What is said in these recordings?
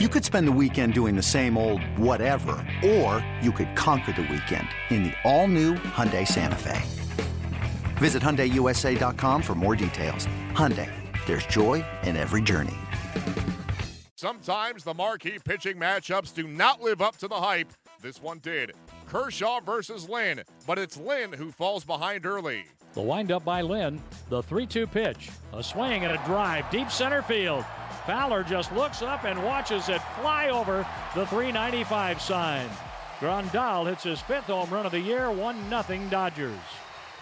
You could spend the weekend doing the same old whatever, or you could conquer the weekend in the all-new Hyundai Santa Fe. Visit HyundaiUSA.com for more details. Hyundai, there's joy in every journey. Sometimes the marquee pitching matchups do not live up to the hype. This one did. Kershaw versus Lynn, but it's Lynn who falls behind early. The windup by Lynn, the 3 2 pitch, a swing and a drive, deep center field. Fowler just looks up and watches it fly over the 395 sign. Grandal hits his fifth home run of the year, 1 0 Dodgers.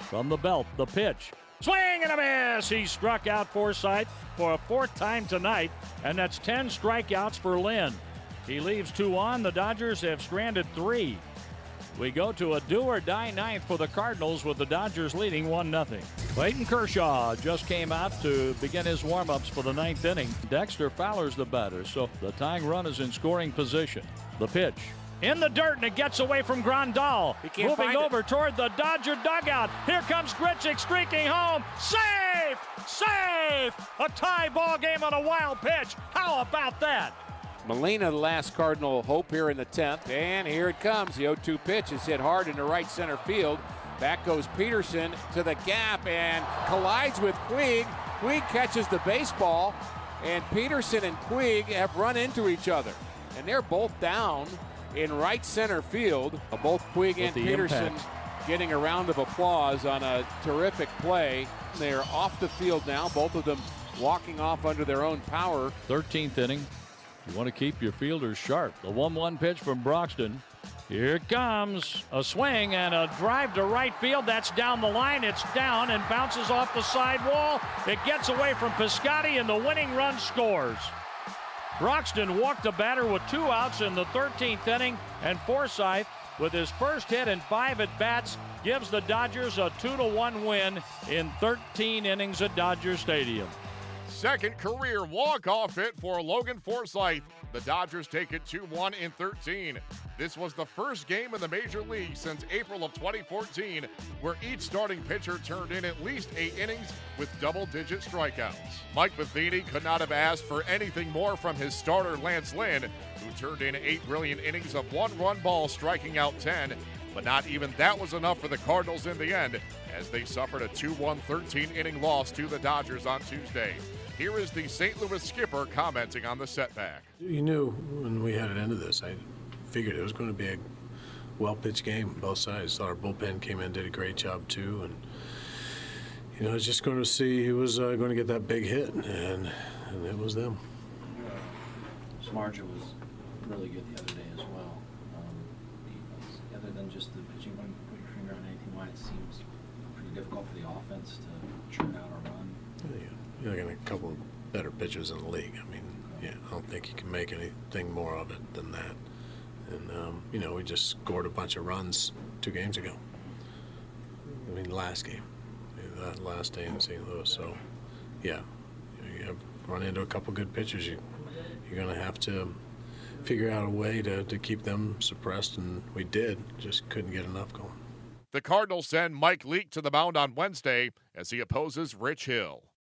From the belt, the pitch. Swing and a miss! He struck out Forsythe for a fourth time tonight, and that's 10 strikeouts for Lynn. He leaves two on. The Dodgers have stranded three. We go to a do or die ninth for the Cardinals with the Dodgers leading 1 0. Clayton Kershaw just came out to begin his warm ups for the ninth inning. Dexter Fowler's the batter, so the tying run is in scoring position. The pitch. In the dirt, and it gets away from Grandal. Moving over it. toward the Dodger dugout. Here comes Grichuk streaking home. Safe! Safe! A tie ball game on a wild pitch. How about that? Molina, the last Cardinal hope here in the 10th. And here it comes. The 0 2 pitch is hit hard into right center field. Back goes Pederson to the gap and collides with Puig. Puig catches the baseball, and Pederson and Puig have run into each other. And they're both down in right center field. Both Puig and Pederson impact. getting a round of applause on a terrific play. They are off the field now, both of them walking off under their own power. 13th inning. You want to keep your fielders sharp. The 1 1 pitch from Broxton. Here it comes. A swing and a drive to right field. That's down the line. It's down and bounces off the side wall. It gets away from Piscotti and the winning run scores. Broxton walked a batter with two outs in the 13th inning, and Forsythe, with his first hit and five at bats, gives the Dodgers a 2 1 win in 13 innings at Dodger Stadium. Second career walk-off hit for Logan Forsythe. The Dodgers take it 2-1 in 13. This was the first game in the major league since April of 2014 where each starting pitcher turned in at least eight innings with double-digit strikeouts. Mike Matheny could not have asked for anything more from his starter Lance Lynn, who turned in eight brilliant innings of one-run ball, striking out 10. But not even that was enough for the Cardinals in the end, as they suffered a 2-1 13-inning loss to the Dodgers on Tuesday. Here is the St. Louis skipper commenting on the setback. You knew when we headed into this, I figured it was going to be a well pitched game, both sides. Thought our bullpen came in, did a great job too, and you know, I was just going to see who was uh, going to get that big hit, and, and it was them. Samardzija was really good the other day as well. He- other than just the pitching, when you put your finger on anything, why it seems pretty difficult for the offense to churn out a run. Yeah, You're looking at a couple of better pitchers in the league. I mean, yeah, I don't think you can make anything more of it than that. And um, you know, we just scored a bunch of runs two games ago. I mean, last game, that last day in St. Louis. So, yeah, you have run into a couple good pitchers. You you're going to have to figure out a way to, to keep them suppressed, and we did. Just couldn't get enough going. The Cardinals send Mike Leake to the mound on Wednesday as he opposes Rich Hill.